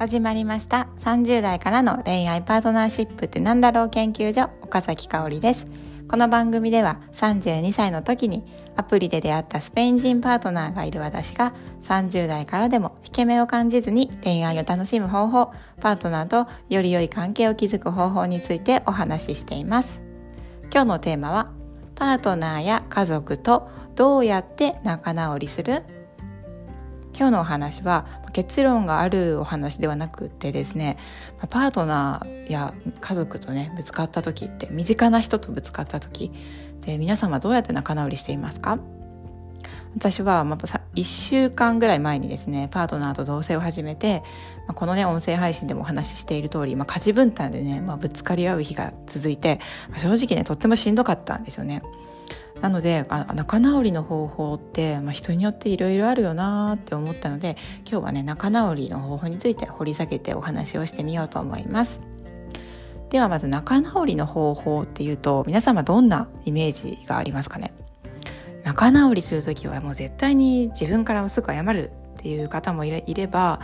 始まりました。30代からの恋愛パートナーシップってなんだろう研究所岡崎香織です。この番組では32歳の時にアプリで出会ったスペイン人パートナーがいる私が30代からでも引け目を感じずに恋愛を楽しむ方法パートナーとより良い関係を築く方法についてお話ししています。今日のテーマはパートナーや家族とどうやって仲直りする？今日のお話は結論があるお話ではなくてですねパートナーや家族とねぶつかった時って身近な人とぶつかった時で皆様どうやって仲直りしていますか？私は、まあ、1週間ぐらい前にですねパートナーと同棲を始めて、このね音声配信でもお話ししている通り、まあ、家事分担でね、まあ、ぶつかり合う日が続いて、正直ねとってもしんどかったんですよね。なのであ仲直りの方法って、まあ、人によっていろいろあるよなって思ったので今日はね仲直りの方法について掘り下げてお話をしてみようと思います。ではまず仲直りの方法っていうと皆様どんなイメージがありますかね？仲直りする時はもう絶対に自分からすぐ謝るっていう方もいれば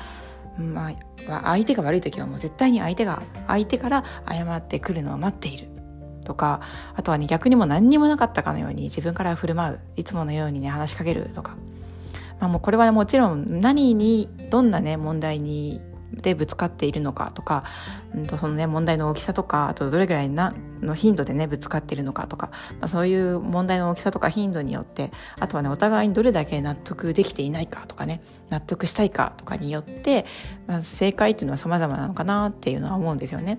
まあ、相手が悪い時はもう絶対に相手が相手から謝ってくるのを待っている。とかあとはね逆にも何にもなかったかのように自分から振る舞ういつものようにね話しかけるとか、まあ、もうこれは、ね、もちろん何にどんなね問題にでぶつかっているのかとか、うんとそのね、問題の大きさとかあとどれぐらいなの頻度でねぶつかっているのかとか、まあ、そういう問題の大きさとか頻度によってあとはねお互いにどれだけ納得できていないかとかね納得したいかとかによって、まあ、正解っていうのは様々なのかなっていうのは思うんですよね。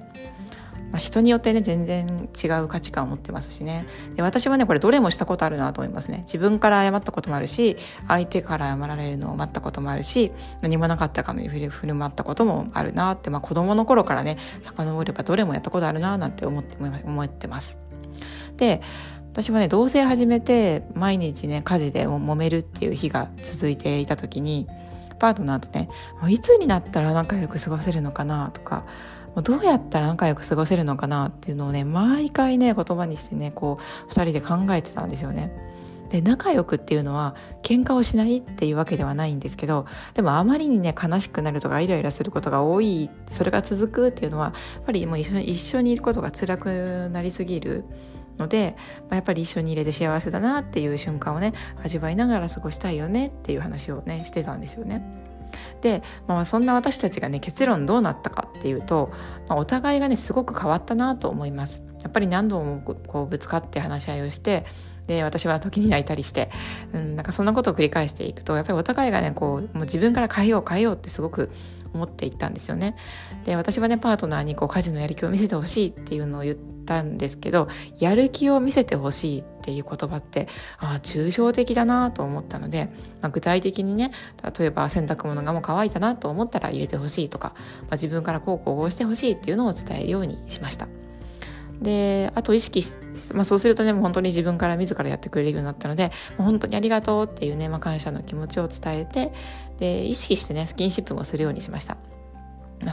まあ、人によってね全然違う価値観を持ってますしね。で私はねこれどれもしたことあるなと思いますね。自分から謝ったこともあるし相手から謝られるのを待ったこともあるし何もなかったかのように振る舞ったこともあるなって、まあ、子供の頃からね遡ればどれもやったことあるななんて思って思ってます。で私はね同棲始めて毎日ね家事で揉めるっていう日が続いていた時にパートナーとねいつになったら仲良く過ごせるのかなとかどうやったら仲良く過ごせるのかなっていうのをね毎回ね言葉にしてねこう2人で考えてたんですよね。で仲良くっていうのは喧嘩をしないっていうわけではないんですけどでもあまりにね悲しくなるとかイライラすることが多いそれが続くっていうのはやっぱりもう一緒に一緒にいることが辛くなりすぎるので、まあ、やっぱり一緒に入れて幸せだなっていう瞬間をね味わいながら過ごしたいよねっていう話をねしてたんですよね。で、まあ、そんな私たちがね結論どうなったかっていうと、まあ、お互いがねすごく変わったなと思います。やっぱり何度もこうぶつかって話し合いをしてで私は時に泣いたりして、うん、なんかそんなことを繰り返していくとやっぱりお互いがねこうもう自分から変えよう変えようってすごく思っていったんですよね。で私はねパートナーにこう家事のやる気を見せてほしいっていうのを言ったんですけどやる気を見せてほしいっていう言葉ってああ抽象的だなと思ったので、まあ、具体的にね例えば洗濯物がもう乾いたなと思ったら入れてほしいとか、まあ、自分からこうこうしてほしいっていうのを伝えるようにしました。であと意識まあ、そうするとねもう本当に自分から自らやってくれるようになったので本当にありがとうっていうね、まあ、感謝の気持ちを伝えてで意識してねスキンシップもするようにしました。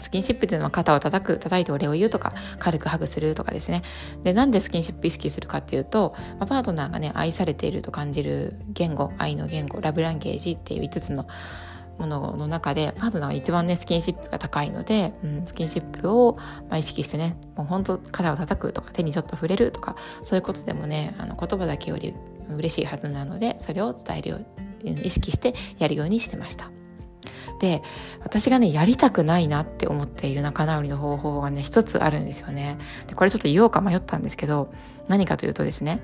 スキンシップというのは肩を叩く叩いてお礼を言うとか軽くハグするとかですねでなんでスキンシップ意識するかっていうと、まあ、パートナーがね愛されていると感じる言語愛の言語ラブランゲージっていう5つのものの中でパートナーが一番ねスキンシップが高いので、うん、スキンシップを、まあ、意識してねもう本当肩を叩くとか手にちょっと触れるとかそういうことでもねあの言葉だけより嬉しいはずなのでそれを伝えるように意識してやるようにしてました。で私がねやりたくないなって思っている仲直りの方法がね一つあるんですよねでこれちょっと言おうか迷ったんですけど何かというとですね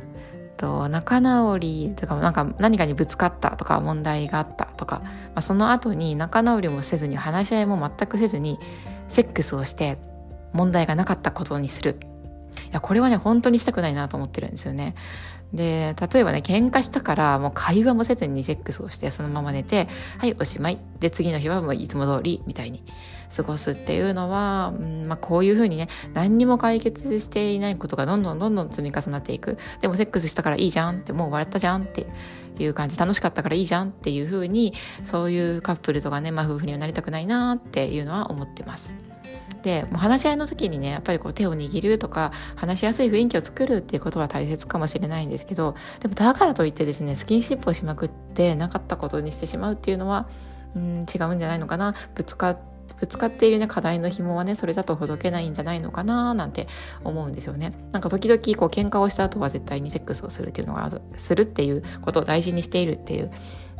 と仲直りとかなんか何かにぶつかったとか問題があったとか、まあ、その後に仲直りもせずに話し合いも全くせずにセックスをして問題がなかったことにする。いやこれはね本当にしたくないなと思ってるんですよね。で例えばね喧嘩したからもう会話もせずにセックスをしてそのまま寝てはいおしまい。で次の日はもういつも通りみたいに過ごすっていうのは、うんまあ、こういうふうにね何にも解決していないことがどんどんどんどん積み重なっていく。でもセックスしたからいいじゃんってもう笑ったじゃんっていう感じ。楽しかったからいいじゃんっていうふうにそういうカップルとかね、まあ、夫婦にはなりたくないなっていうのは思ってます。でもう話し合いの時にねやっぱりこう手を握るとか話しやすい雰囲気を作るっていうことは大切かもしれないんですけどでもだからといってですねスキンシップをしまくってなかったことにしてしまうっていうのはうん違うんじゃないのかな。ぶつかぶつかっているね課題の紐はねそれだとほどけないんじゃないのかななんて思うんですよねなんか時々こう喧嘩をした後は絶対にセックスをするっていうのがするっていうことを大事にしているっていう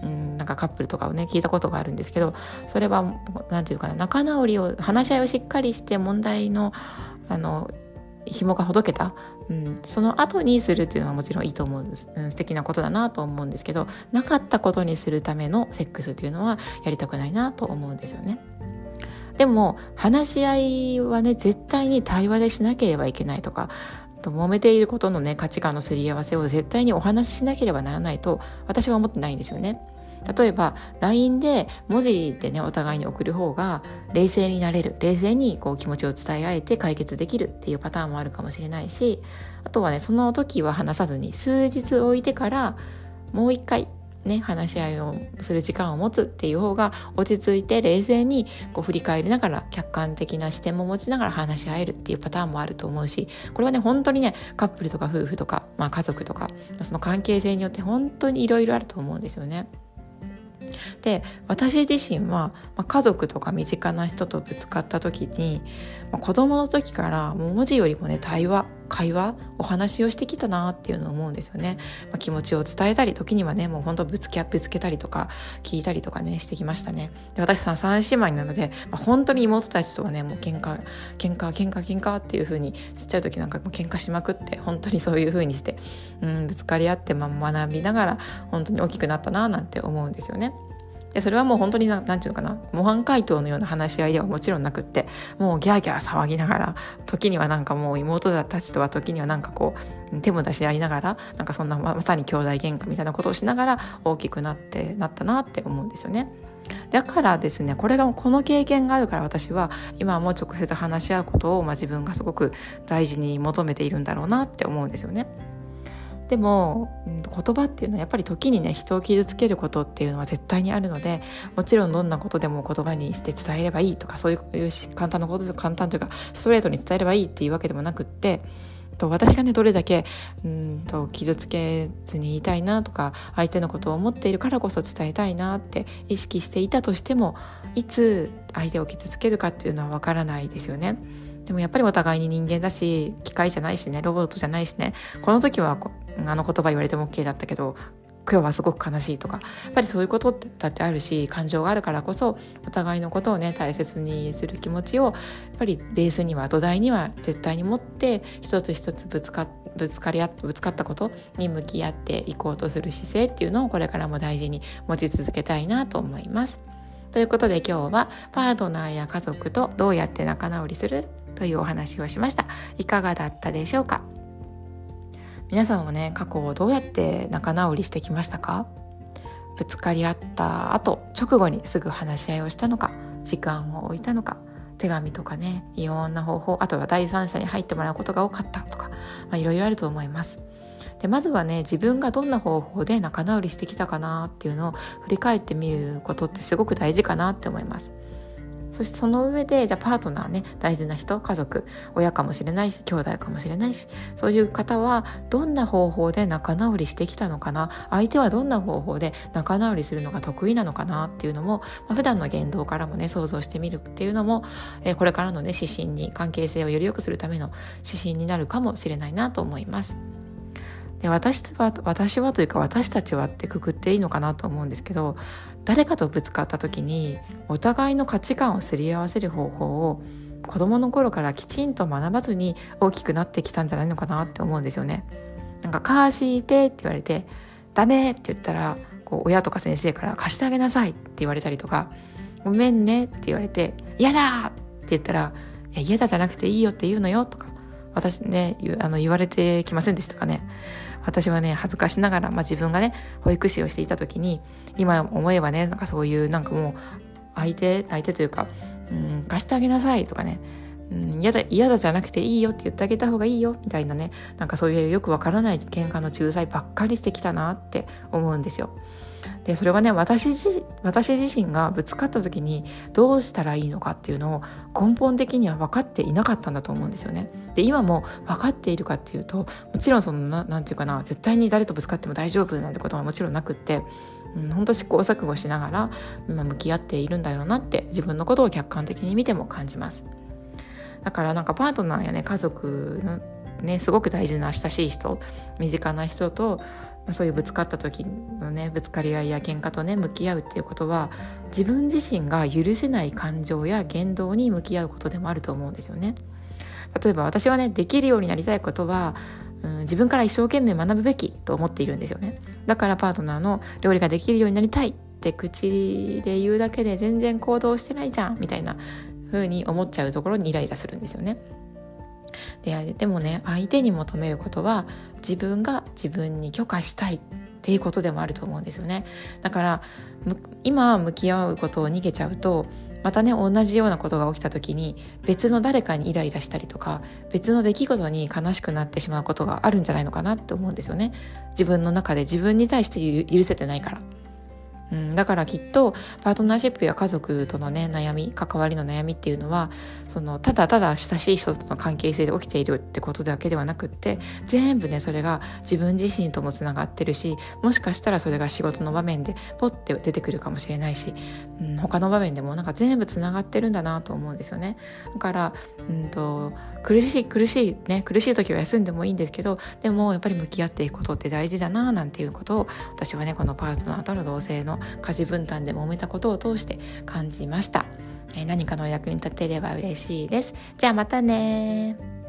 うんなんかカップルとかをね聞いたことがあるんですけどそれは何て言うかな仲直りを話し合いをしっかりして問題のあの紐がほどけた、うん、その後にするっていうのはもちろんいいと思うんです、うん、素敵なことだなと思うんですけどなかったことにするためのセックスっていうのはやりたくないなと思うんですよね。でも話し合いはね絶対に対話でしなければいけないとかと揉めていることのね価値観のすり合わせを絶対にお話ししなければならないと私は思ってないんですよね。例えば LINE で文字でねお互いに送る方が冷静になれる冷静にこう気持ちを伝え合えて解決できるっていうパターンもあるかもしれないしあとはねその時は話さずに数日置いてからもう一回ね、話し合いをする時間を持つっていう方が落ち着いて冷静にこう振り返りながら客観的な視点も持ちながら話し合えるっていうパターンもあると思うしこれはね本当にねカップルとか夫婦とか、まあ、家族とかその関係性によって本当にいろいろあると思うんですよね。で私自身は、まあ、家族とか身近な人とぶつかった時に、まあ、子供の時からもう文字よりもね対話会話お話をしてきたなっていうのを思うんですよね、まあ、気持ちを伝えたり時にはねもうほんとぶつけぶつけたりとか聞いたりとかねしてきましたねで私さん三姉妹なので、まあ、本当に妹たちとはねもう喧嘩喧嘩喧嘩喧嘩っていう風にちっちゃい時なんかもう喧嘩しまくって本当にそういう風にして、うん、ぶつかり合って、まあ、学びながら本当に大きくなったななんて思うんですよね。でそれはもう本当に何て言うのかな模範解答のような話し合いではもちろんなくってもうギャーギャー騒ぎながら時にはなんかもう妹たちとは時にはなんかこう手も出し合いながらなんかそんなまさに兄弟喧嘩みたいなことをしながら大きくなってなったなって思うんですよね。だからですねこれがこの経験があるから私は今も直接話し合うことを、まあ、自分がすごく大事に求めているんだろうなって思うんですよね。でも、うん、言葉っていうのはやっぱり時にね人を傷つけることっていうのは絶対にあるのでもちろんどんなことでも言葉にして伝えればいいとかそういう簡単なことで簡単というかストレートに伝えればいいっていうわけでもなくって私がねどれだけうんと傷つけずに言いたいなとか相手のことを思っているからこそ伝えたいなって意識していたとしてもいつ相手を傷つけるかっていうのはわからないですよね。でもやっぱりお互いに人間だし機械じゃないしねロボットじゃないしねこの時はあの言葉言われても OK だったけど今日はすごく悲しいとかやっぱりそういうことだってあるし感情があるからこそお互いのことをね大切にする気持ちをやっぱりベースには土台には絶対に持って一つ一つぶつかぶつかり合ぶつかったことに向き合っていこうとする姿勢っていうのをこれからも大事に持ち続けたいなと思います。ということで今日はパートナーや家族とどうやって仲直りする？というお話をしました。いかがだったでしょうか？皆さんはね過去をどうやって仲直りしてきましたか？ぶつかり合った後直後にすぐ話し合いをしたのか時間を置いたのか手紙とかねいろんな方法あとは第三者に入ってもらうことが多かったとか、まあ、いろいろあると思います。でまずはね自分がどんな方法で仲直りしてきたかなっていうのを振り返ってみることってすごく大事かなって思います。そしてその上でじゃあパートナーね大事な人家族親かもしれないし兄弟かもしれないしそういう方はどんな方法で仲直りしてきたのかな相手はどんな方法で仲直りするのが得意なのかなっていうのも、まあ、普段の言動からもね想像してみるっていうのも、えー、これからのね指針に関係性をより良くするための指針になるかもしれないなと思います。で私は私はというか私たちはってくくっていいのかなと思うんですけど誰かとぶつかった時にお互いの価値観をすり合わせる方法を子供の頃からきちんと学ばずに大きくなってきたんじゃないのかなって思うんですよね。なんか貸してって言われてダメって言ったらこう親とか先生から貸してあげなさいって言われたりとかごめんねって言われて嫌だって言ったらいや嫌だじゃなくていいよって言うのよとか私ねあの言われてきませんでしたかね私はね恥ずかしながら、まあ、自分がね保育士をしていた時に今思えばねなんかそういうなんかもう相手相手というか、うん、貸してあげなさいとかねうん、嫌だ嫌だじゃなくていいよって言ってあげた方がいいよみたいなねなんかそういうよくわからない喧嘩の仲裁ばっかりしてきたなって思うんですよ。でそれはね私自私自身がぶつかった時にどうしたらいいのかっていうのを根本的には分かっていなかったんだと思うんですよね。で今も分かっているかっていうともちろんその何て言うかな絶対に誰とぶつかっても大丈夫なんてことはもちろんなくってうん、本当試行錯誤しながら今向き合っているんだろうなって自分のことを客観的に見ても感じますだからなんかパートナーやね家族ねすごく大事な親しい人身近な人と、まあ、そういうぶつかった時のねぶつかり合いや喧嘩とね向き合うっていうことは自分自身が許せない感情や言動に向き合うことでもあると思うんですよね。例えば私はねできるようになりたいことはうん、自分から一生懸命学ぶべきと思っているんですよねだからパートナーの料理ができるようになりたいって口で言うだけで全然行動してないじゃんみたいな風に思っちゃうところにイライラするんですよねででもね相手に求めることは自分が自分に許可したいっていうことでもあると思うんですよねだから今向き合うことを逃げちゃうとまたね同じようなことが起きた時に別の誰かにイライラしたりとか別の出来事に悲しくなってしまうことがあるんじゃないのかなって思うんですよね自分の中で自分に対して許せてないから。うん、だからきっとパートナーシップや家族とのね悩み関わりの悩みっていうのはそのただただ親しい人との関係性で起きているってことだけではなくって全部ねそれが自分自身ともつながってるしもしかしたらそれが仕事の場面でポッて出てくるかもしれないし、うん、他の場面でもなんか全部つながってるんだなと思うんですよね。だから、うんと苦しい苦しいね苦しい時は休んでもいいんですけどでもやっぱり向き合っていくことって大事だななんていうことを私はねこのパートナーとの同性の家事分担で揉めたことを通して感じました、えー、何かのお役に立てれば嬉しいです。じゃあまたね